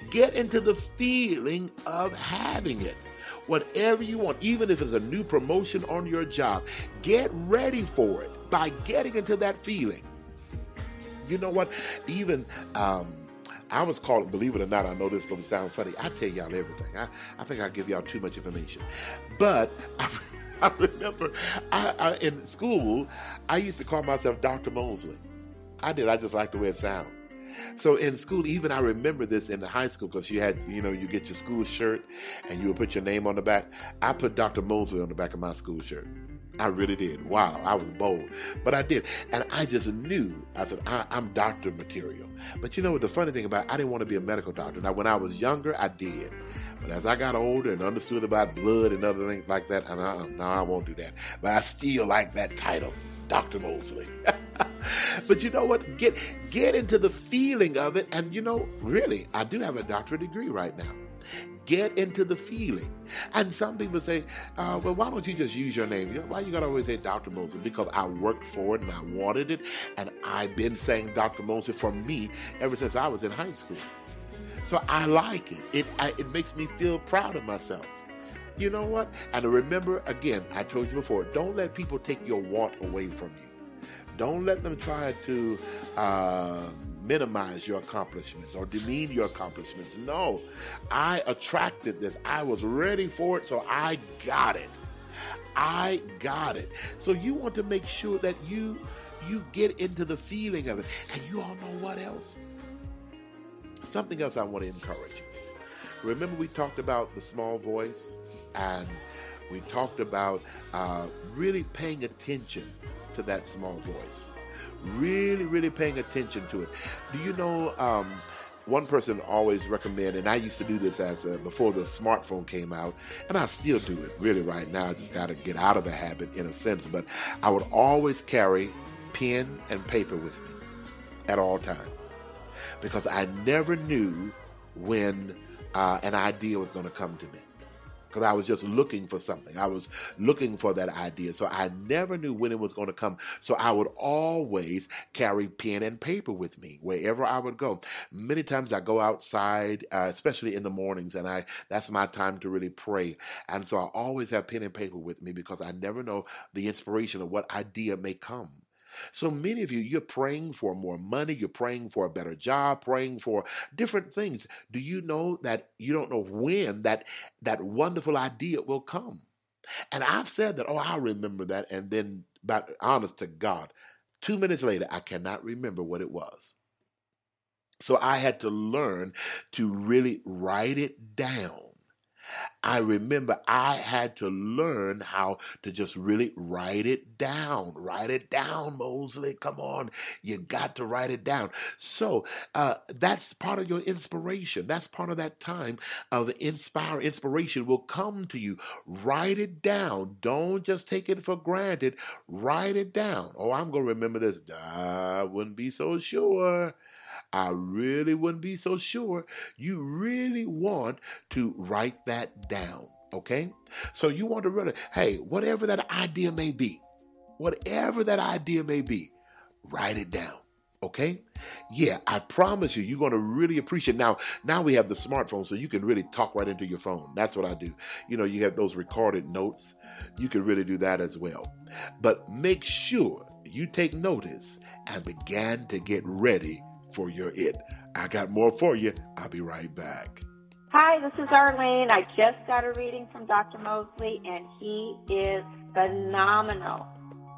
Speaker 2: Get into the feeling of having it whatever you want, even if it's a new promotion on your job, get ready for it by getting into that feeling. You know what? Even um, I was called, believe it or not, I know this is going to sound funny. I tell y'all everything. I, I think I give y'all too much information. But I, I remember I, I, in school, I used to call myself Dr. Mosley. I did. I just like the way it sounds. So in school, even I remember this in the high school because you had, you know, you get your school shirt and you would put your name on the back. I put Dr. Mosley on the back of my school shirt. I really did. Wow, I was bold, but I did, and I just knew. I said, I, am doctor material. But you know what? The funny thing about, it, I didn't want to be a medical doctor. Now, when I was younger, I did, but as I got older and understood about blood and other things like that, and I, uh, no, I won't do that. But I still like that title, Doctor Mosley. but you know what? Get get into the feeling of it. And you know, really, I do have a doctorate degree right now. Get into the feeling. And some people say, uh, well, why don't you just use your name? Why you gotta always say Dr. Mosley? Because I worked for it and I wanted it. And I've been saying Dr. Mosley for me ever since I was in high school. So I like it. It, I, it makes me feel proud of myself. You know what? And remember, again, I told you before, don't let people take your want away from you. Don't let them try to uh, minimize your accomplishments or demean your accomplishments. No, I attracted this. I was ready for it, so I got it. I got it. So you want to make sure that you you get into the feeling of it. And you all know what else? Something else I want to encourage you. Remember we talked about the small voice and we talked about uh, really paying attention to that small voice. Really, really paying attention to it. Do you know? Um, one person always recommend, and I used to do this as a, before the smartphone came out, and I still do it really right now. I just got to get out of the habit in a sense, but I would always carry pen and paper with me at all times because I never knew when uh, an idea was going to come to me because I was just looking for something. I was looking for that idea. So I never knew when it was going to come. So I would always carry pen and paper with me wherever I would go. Many times I go outside, uh, especially in the mornings, and I that's my time to really pray. And so I always have pen and paper with me because I never know the inspiration of what idea may come. So many of you, you're praying for more money, you're praying for a better job, praying for different things. Do you know that you don't know when that that wonderful idea will come? And I've said that, oh, I'll remember that. And then, but honest to God, two minutes later, I cannot remember what it was. So I had to learn to really write it down I remember I had to learn how to just really write it down. Write it down, Mosley. Come on. You got to write it down. So uh, that's part of your inspiration. That's part of that time of inspire inspiration will come to you. Write it down. Don't just take it for granted. Write it down. Oh, I'm going to remember this. I wouldn't be so sure. I really wouldn't be so sure. You really want to write that down. Okay? So you want to really, hey, whatever that idea may be, whatever that idea may be, write it down. Okay? Yeah, I promise you, you're going to really appreciate. Now, now we have the smartphone, so you can really talk right into your phone. That's what I do. You know, you have those recorded notes. You can really do that as well. But make sure you take notice and begin to get ready for your it. I got more for you. I'll be right back.
Speaker 5: Hi, this is Arlene. I just got a reading from Dr. Mosley, and he is phenomenal.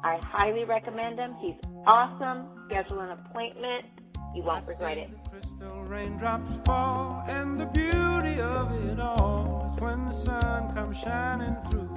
Speaker 5: I highly recommend him. He's awesome. Schedule an appointment. You won't regret it.
Speaker 4: Crystal raindrops fall, and the beauty of it all is when the sun comes shining through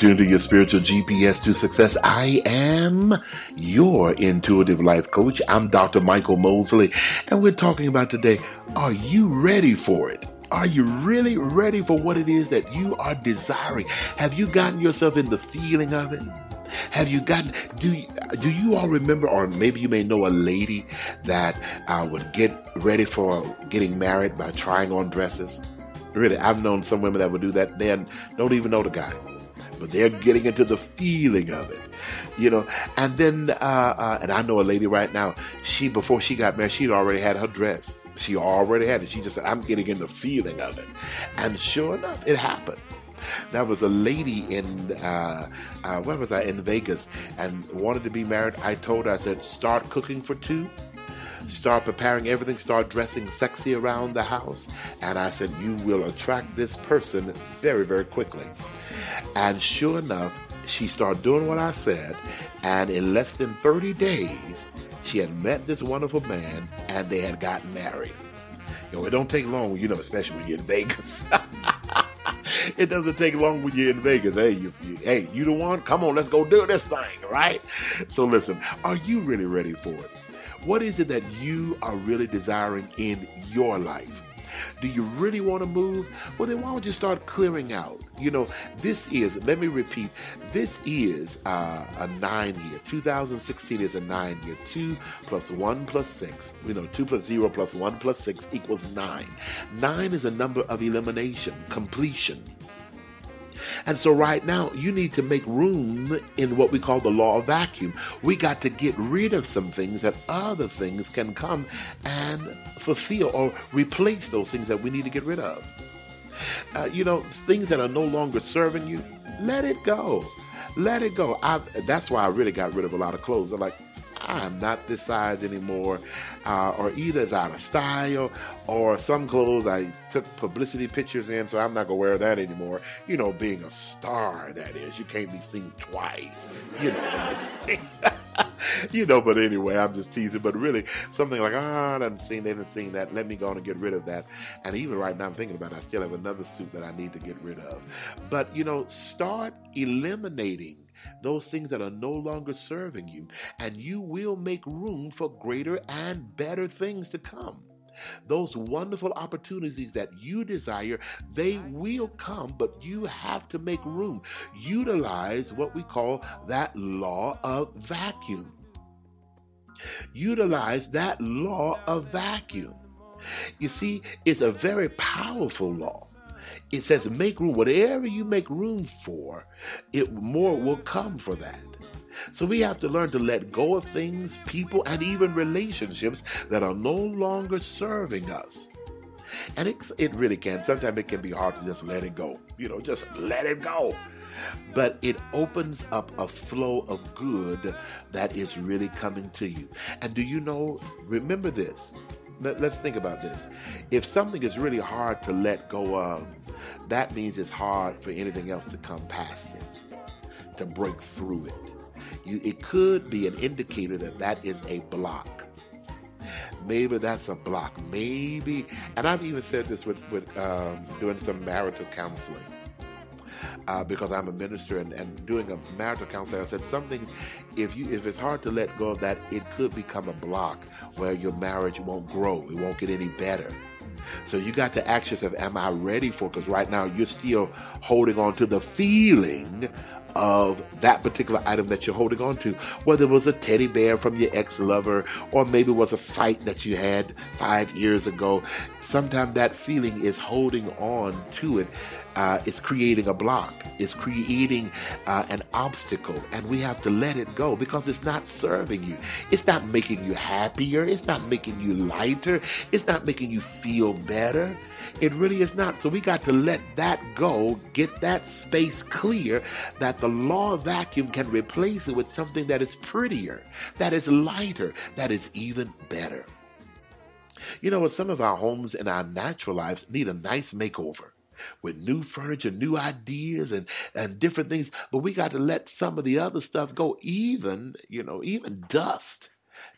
Speaker 4: Us.
Speaker 2: Tune to your spiritual GPS to success. I am your intuitive life coach. I'm Dr. Michael Mosley, and we're talking about today are you ready for it? Are you really ready for what it is that you are desiring? Have you gotten yourself in the feeling of it? Have you gotten do do you all remember or maybe you may know a lady that uh, would get ready for getting married by trying on dresses? Really, I've known some women that would do that. They don't even know the guy but they're getting into the feeling of it, you know. And then, uh, uh, and I know a lady right now. She before she got married, she'd already had her dress. She already had it. She just said, "I'm getting in the feeling of it," and sure enough, it happened. There was a lady in uh, uh, where was I in Vegas and wanted to be married. I told her, I said, "Start cooking for two start preparing everything, start dressing sexy around the house. And I said, You will attract this person very, very quickly. And sure enough, she started doing what I said. And in less than 30 days, she had met this wonderful man and they had gotten married. You know, it don't take long, you know, especially when you're in Vegas. it doesn't take long when you're in Vegas. Hey, you, you, hey, you the one? Come on, let's go do this thing, right? So listen, are you really ready for it? What is it that you are really desiring in your life? Do you really want to move? Well, then why don't you start clearing out? You know, this is, let me repeat, this is uh, a nine year. 2016 is a nine year. Two plus one plus six. You know, two plus zero plus one plus six equals nine. Nine is a number of elimination, completion. And so right now, you need to make room in what we call the law of vacuum. We got to get rid of some things that other things can come and fulfill or replace those things that we need to get rid of. Uh, you know, things that are no longer serving you, let it go. Let it go. I, that's why I really got rid of a lot of clothes. I'm like, I'm not this size anymore, uh, or either it's out of style, or some clothes I took publicity pictures in, so I'm not gonna wear that anymore. You know, being a star, that is, you can't be seen twice. You know, you know. But anyway, I'm just teasing. But really, something like ah, I done seen, they done seen that. Let me go on and get rid of that. And even right now, I'm thinking about it. I still have another suit that I need to get rid of. But you know, start eliminating those things that are no longer serving you, and you will make room for greater and better things to come. Those wonderful opportunities that you desire, they will come, but you have to make room. Utilize what we call that law of vacuum. Utilize that law of vacuum. You see, it's a very powerful law. It says make room. Whatever you make room for, it more will come for that. So we have to learn to let go of things, people, and even relationships that are no longer serving us. And it, it really can. Sometimes it can be hard to just let it go. You know, just let it go. But it opens up a flow of good that is really coming to you. And do you know, remember this. Let, us think about this. If something is really hard to let go of, that means it's hard for anything else to come past it, to break through it. You, it could be an indicator that that is a block. Maybe that's a block. Maybe, and I've even said this with, with um, doing some marital counseling. Uh, because I'm a minister and, and doing a marital counseling, I said some things, if you if it's hard to let go of that, it could become a block where your marriage won't grow, it won't get any better. So you got to ask yourself, am I ready for? Because right now you're still holding on to the feeling of that particular item that you're holding on to, whether it was a teddy bear from your ex-lover, or maybe it was a fight that you had five years ago. Sometimes that feeling is holding on to it. Uh, it's creating a block. It's creating uh, an obstacle, and we have to let it go because it's not serving you. It's not making you happier. It's not making you lighter. It's not making you feel better. It really is not. So we got to let that go, get that space clear, that the law vacuum can replace it with something that is prettier, that is lighter, that is even better. You know what? Some of our homes and our natural lives need a nice makeover with new furniture, new ideas, and and different things. But we got to let some of the other stuff go, even you know, even dust.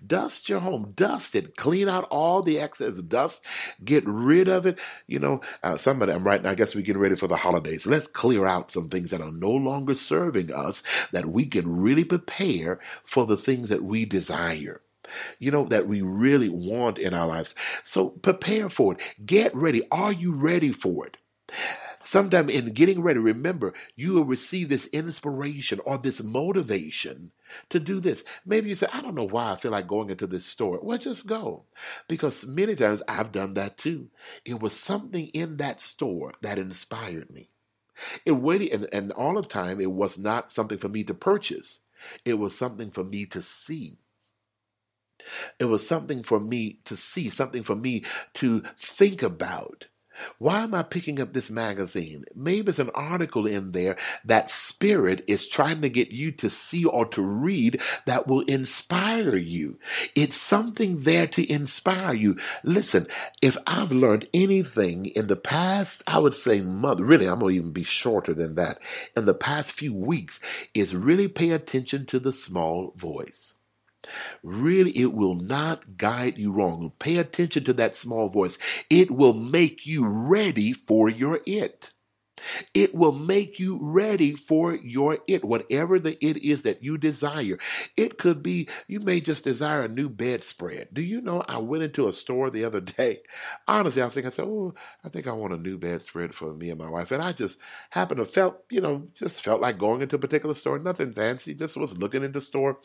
Speaker 2: Dust your home, dust it, clean out all the excess dust, get rid of it. You know, uh, some of them right now, I guess we're getting ready for the holidays. Let's clear out some things that are no longer serving us that we can really prepare for the things that we desire you know, that we really want in our lives. So prepare for it. Get ready. Are you ready for it? Sometime in getting ready, remember, you will receive this inspiration or this motivation to do this. Maybe you say, I don't know why I feel like going into this store. Well, just go. Because many times I've done that too. It was something in that store that inspired me. It waited, and, and all the time, it was not something for me to purchase. It was something for me to see. It was something for me to see, something for me to think about. Why am I picking up this magazine? Maybe it's an article in there that spirit is trying to get you to see or to read that will inspire you. It's something there to inspire you. Listen, if I've learned anything in the past, I would say month, really, I'm going to even be shorter than that. In the past few weeks, is really pay attention to the small voice. Really, it will not guide you wrong. Pay attention to that small voice. It will make you ready for your it. It will make you ready for your it, whatever the it is that you desire. It could be you may just desire a new bedspread. Do you know I went into a store the other day? Honestly, I was thinking, I said, Oh, I think I want a new bedspread for me and my wife. And I just happened to felt, you know, just felt like going into a particular store, nothing fancy, just was looking in the store.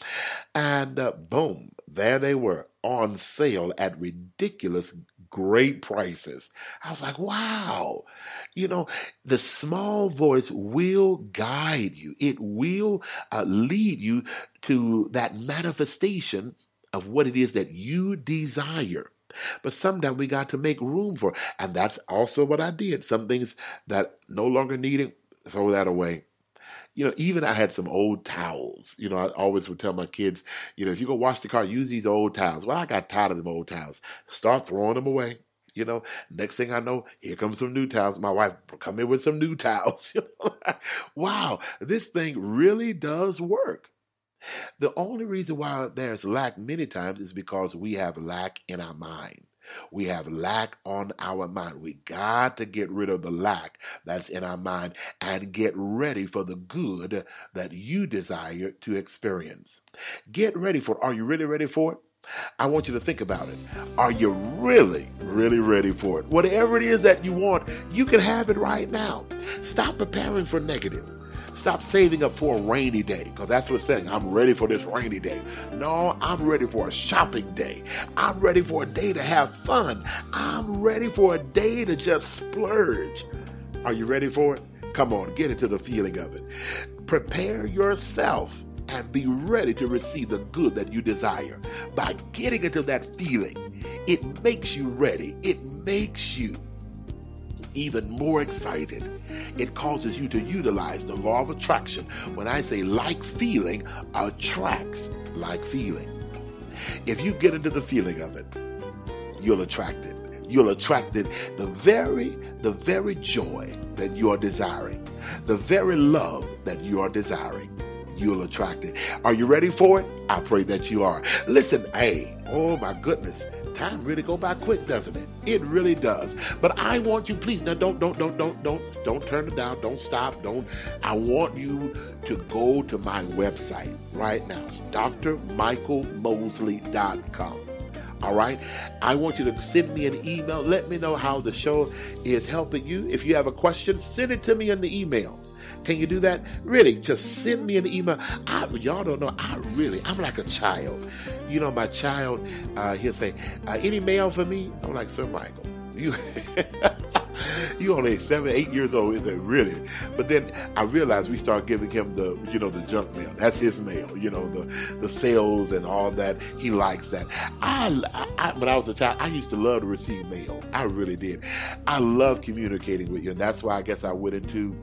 Speaker 2: And uh, boom, there they were on sale at ridiculous great prices. I was like, wow. You know, the small voice will guide you. It will uh, lead you to that manifestation of what it is that you desire. But sometimes we got to make room for, and that's also what I did. Some things that no longer needed, throw that away you know, even I had some old towels. You know, I always would tell my kids, you know, if you go wash the car, use these old towels. Well, I got tired of them old towels. Start throwing them away. You know, next thing I know, here comes some new towels. My wife come in with some new towels. wow, this thing really does work. The only reason why there's lack many times is because we have lack in our mind. We have lack on our mind. We got to get rid of the lack that's in our mind and get ready for the good that you desire to experience. Get ready for it. Are you really ready for it? I want you to think about it. Are you really, really ready for it? Whatever it is that you want, you can have it right now. Stop preparing for negative. Stop saving up for a rainy day because that's what saying. I'm ready for this rainy day. No, I'm ready for a shopping day. I'm ready for a day to have fun. I'm ready for a day to just splurge. Are you ready for it? Come on, get into the feeling of it. Prepare yourself and be ready to receive the good that you desire. By getting into that feeling, it makes you ready. It makes you even more excited. It causes you to utilize the law of attraction. When I say like feeling, attracts like feeling. If you get into the feeling of it, you'll attract it. You'll attract it the very, the very joy that you are desiring, the very love that you are desiring you'll attract it. Are you ready for it? I pray that you are. Listen, hey, oh my goodness, time really go by quick, doesn't it? It really does. But I want you, please, now don't, don't, don't, don't, don't, don't turn it down. Don't stop. Don't. I want you to go to my website right now, drmichaelmosley.com. All right. I want you to send me an email. Let me know how the show is helping you. If you have a question, send it to me in the email. Can you do that? Really, just send me an email. I, y'all don't know. I really, I'm like a child. You know, my child, uh, he'll say, uh, "Any mail for me?" I'm like, "Sir Michael, you." you only seven, eight years old. Is it really? But then I realized we start giving him the, you know, the junk mail. That's his mail. You know, the the sales and all that. He likes that. I, I when I was a child, I used to love to receive mail. I really did. I love communicating with you, and that's why I guess I went into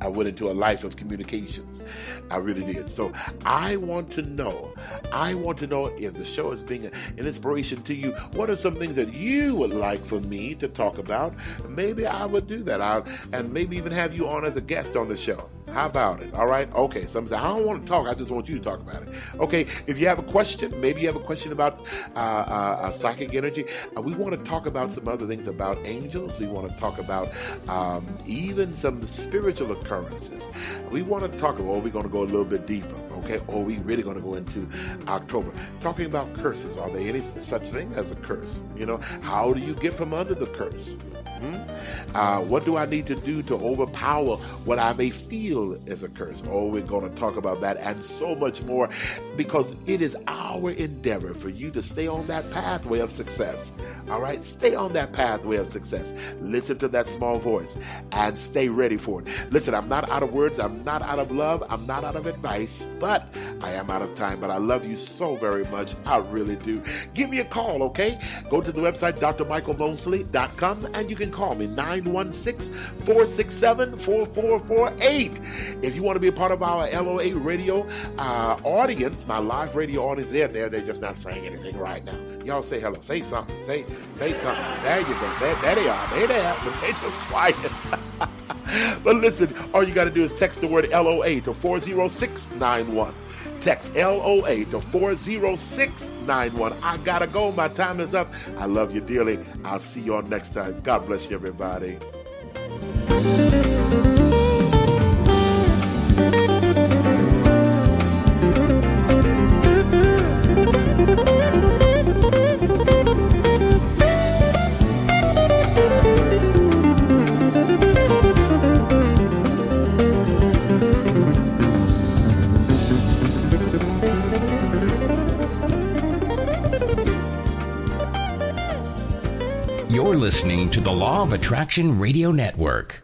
Speaker 2: I went into a life of communications. I really did. So I want to know, I want to know if the show is being an inspiration to you. What are some things that you would like for me to talk about? Maybe I would do that. I, and maybe even have you on as a guest on the show. How about it? All right. Okay. Some say, I don't want to talk. I just want you to talk about it. Okay. If you have a question, maybe you have a question about uh, uh, uh, psychic energy. Uh, we want to talk about some other things about angels. We want to talk about um, even some spiritual occurrences. We want to talk, about, or we're going to go a little bit deeper. Okay. Or we really going to go into October. Talking about curses. Are there any such thing as a curse? You know, how do you get from under the curse? Hmm? Uh, what do I need to do to overpower what I may feel is a curse? Oh, we're going to talk about that and so much more because it is our endeavor for you to stay on that pathway of success. All right, stay on that pathway of success. Listen to that small voice and stay ready for it. Listen, I'm not out of words, I'm not out of love, I'm not out of advice, but I am out of time. But I love you so very much. I really do. Give me a call, okay? Go to the website, drmichaelmosley.com, and you can call me 916 467 4448. If you want to be a part of our LOA radio uh, audience, my live radio audience, they're there. They're just not saying anything right now. Y'all say hello. Say something. Say say something. There you go. There, there they are. They there. But they just quiet. but listen, all you got to do is text the word LOA to 40691. Text LOA to 40691. I gotta go. My time is up. I love you dearly. I'll see you all next time. God bless you, everybody.
Speaker 1: You're listening to the Law of Attraction Radio Network.